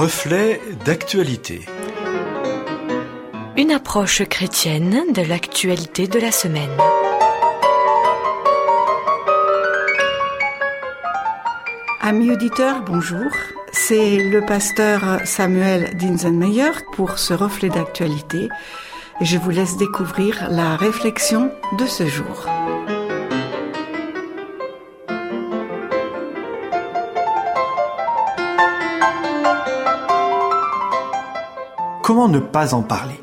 Reflet d'actualité. Une approche chrétienne de l'actualité de la semaine. Amis auditeurs, bonjour. C'est le pasteur Samuel Dinsenmeyer pour ce reflet d'actualité et je vous laisse découvrir la réflexion de ce jour. Comment ne pas en parler?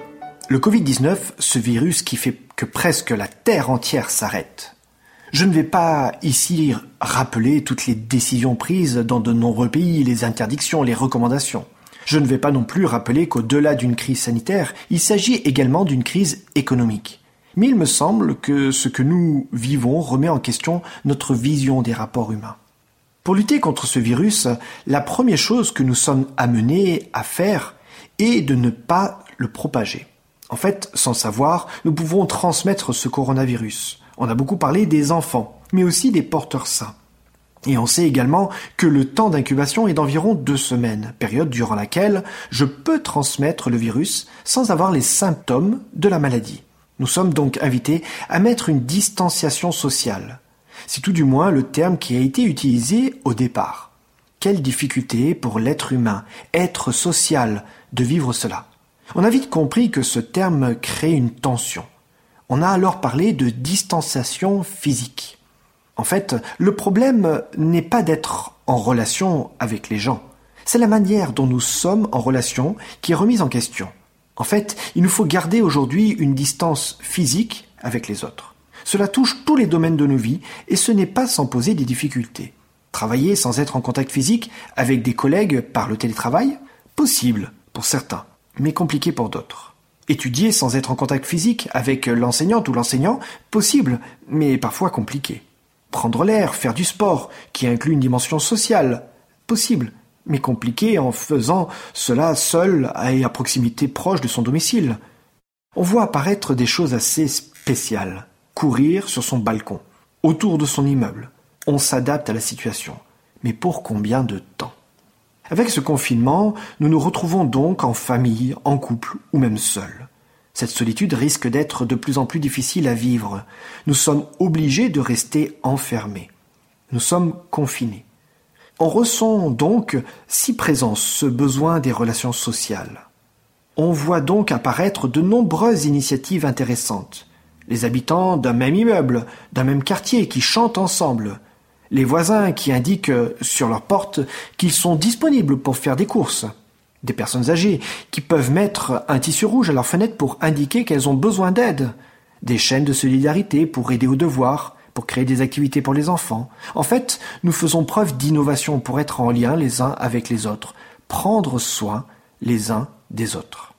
Le Covid-19, ce virus qui fait que presque la Terre entière s'arrête. Je ne vais pas ici rappeler toutes les décisions prises dans de nombreux pays, les interdictions, les recommandations. Je ne vais pas non plus rappeler qu'au-delà d'une crise sanitaire, il s'agit également d'une crise économique. Mais il me semble que ce que nous vivons remet en question notre vision des rapports humains. Pour lutter contre ce virus, la première chose que nous sommes amenés à faire et de ne pas le propager. En fait, sans savoir, nous pouvons transmettre ce coronavirus. On a beaucoup parlé des enfants, mais aussi des porteurs sains. Et on sait également que le temps d'incubation est d'environ deux semaines, période durant laquelle je peux transmettre le virus sans avoir les symptômes de la maladie. Nous sommes donc invités à mettre une distanciation sociale. C'est tout du moins le terme qui a été utilisé au départ. Quelle difficulté pour l'être humain, être social, de vivre cela. On a vite compris que ce terme crée une tension. On a alors parlé de distanciation physique. En fait, le problème n'est pas d'être en relation avec les gens. C'est la manière dont nous sommes en relation qui est remise en question. En fait, il nous faut garder aujourd'hui une distance physique avec les autres. Cela touche tous les domaines de nos vies et ce n'est pas sans poser des difficultés. Travailler sans être en contact physique avec des collègues par le télétravail? Possible pour certains, mais compliqué pour d'autres. Étudier sans être en contact physique avec l'enseignante ou l'enseignant? Possible, mais parfois compliqué. Prendre l'air, faire du sport, qui inclut une dimension sociale? Possible, mais compliqué en faisant cela seul et à proximité proche de son domicile. On voit apparaître des choses assez spéciales. Courir sur son balcon, autour de son immeuble, on s'adapte à la situation. Mais pour combien de temps? Avec ce confinement, nous nous retrouvons donc en famille, en couple ou même seuls. Cette solitude risque d'être de plus en plus difficile à vivre. Nous sommes obligés de rester enfermés. Nous sommes confinés. On ressent donc si présent ce besoin des relations sociales. On voit donc apparaître de nombreuses initiatives intéressantes. Les habitants d'un même immeuble, d'un même quartier qui chantent ensemble, les voisins qui indiquent sur leur porte qu'ils sont disponibles pour faire des courses, des personnes âgées qui peuvent mettre un tissu rouge à leur fenêtre pour indiquer qu'elles ont besoin d'aide, des chaînes de solidarité pour aider aux devoirs, pour créer des activités pour les enfants. En fait, nous faisons preuve d'innovation pour être en lien les uns avec les autres, prendre soin les uns des autres.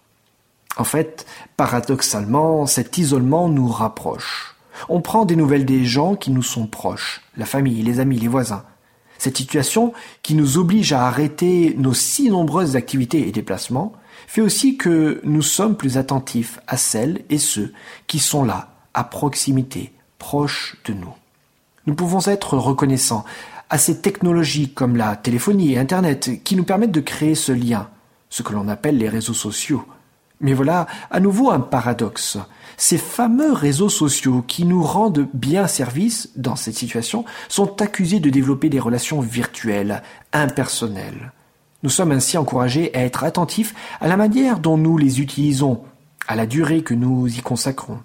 En fait, paradoxalement, cet isolement nous rapproche. On prend des nouvelles des gens qui nous sont proches, la famille, les amis, les voisins. Cette situation, qui nous oblige à arrêter nos si nombreuses activités et déplacements, fait aussi que nous sommes plus attentifs à celles et ceux qui sont là, à proximité, proches de nous. Nous pouvons être reconnaissants à ces technologies comme la téléphonie et Internet qui nous permettent de créer ce lien, ce que l'on appelle les réseaux sociaux. Mais voilà à nouveau un paradoxe ces fameux réseaux sociaux qui nous rendent bien service dans cette situation sont accusés de développer des relations virtuelles, impersonnelles. Nous sommes ainsi encouragés à être attentifs à la manière dont nous les utilisons, à la durée que nous y consacrons.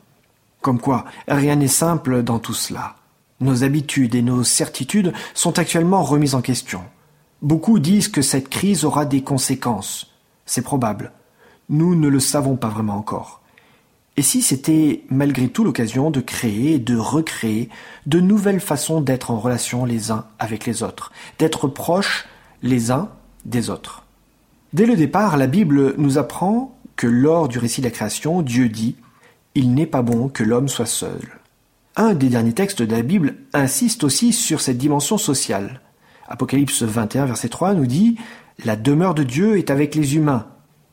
Comme quoi, rien n'est simple dans tout cela. Nos habitudes et nos certitudes sont actuellement remises en question. Beaucoup disent que cette crise aura des conséquences. C'est probable. Nous ne le savons pas vraiment encore. Et si c'était malgré tout l'occasion de créer et de recréer de nouvelles façons d'être en relation les uns avec les autres, d'être proches les uns des autres Dès le départ, la Bible nous apprend que lors du récit de la création, Dieu dit Il n'est pas bon que l'homme soit seul. Un des derniers textes de la Bible insiste aussi sur cette dimension sociale. Apocalypse 21, verset 3 nous dit La demeure de Dieu est avec les humains,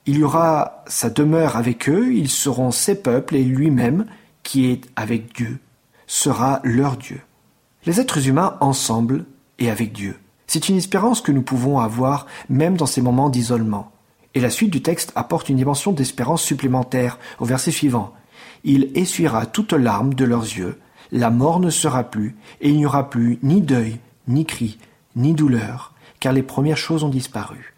il y aura sa demeure avec eux, ils seront ses peuples, et lui-même, qui est avec Dieu, sera leur Dieu. Les êtres humains ensemble et avec Dieu. C'est une espérance que nous pouvons avoir même dans ces moments d'isolement. Et la suite du texte apporte une dimension d'espérance supplémentaire au verset suivant. Il essuiera toute larme de leurs yeux, la mort ne sera plus, et il n'y aura plus ni deuil, ni cri, ni douleur, car les premières choses ont disparu.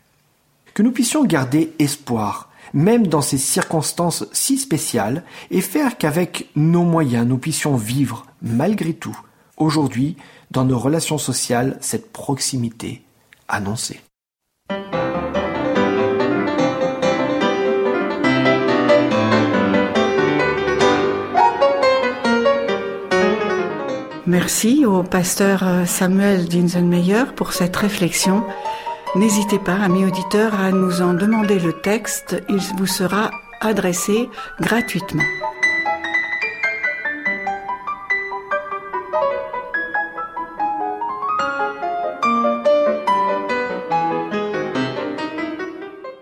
Que nous puissions garder espoir, même dans ces circonstances si spéciales, et faire qu'avec nos moyens nous puissions vivre, malgré tout, aujourd'hui, dans nos relations sociales, cette proximité annoncée. Merci au pasteur Samuel Dinsenmeyer pour cette réflexion. N'hésitez pas, amis auditeurs, à nous en demander le texte. Il vous sera adressé gratuitement.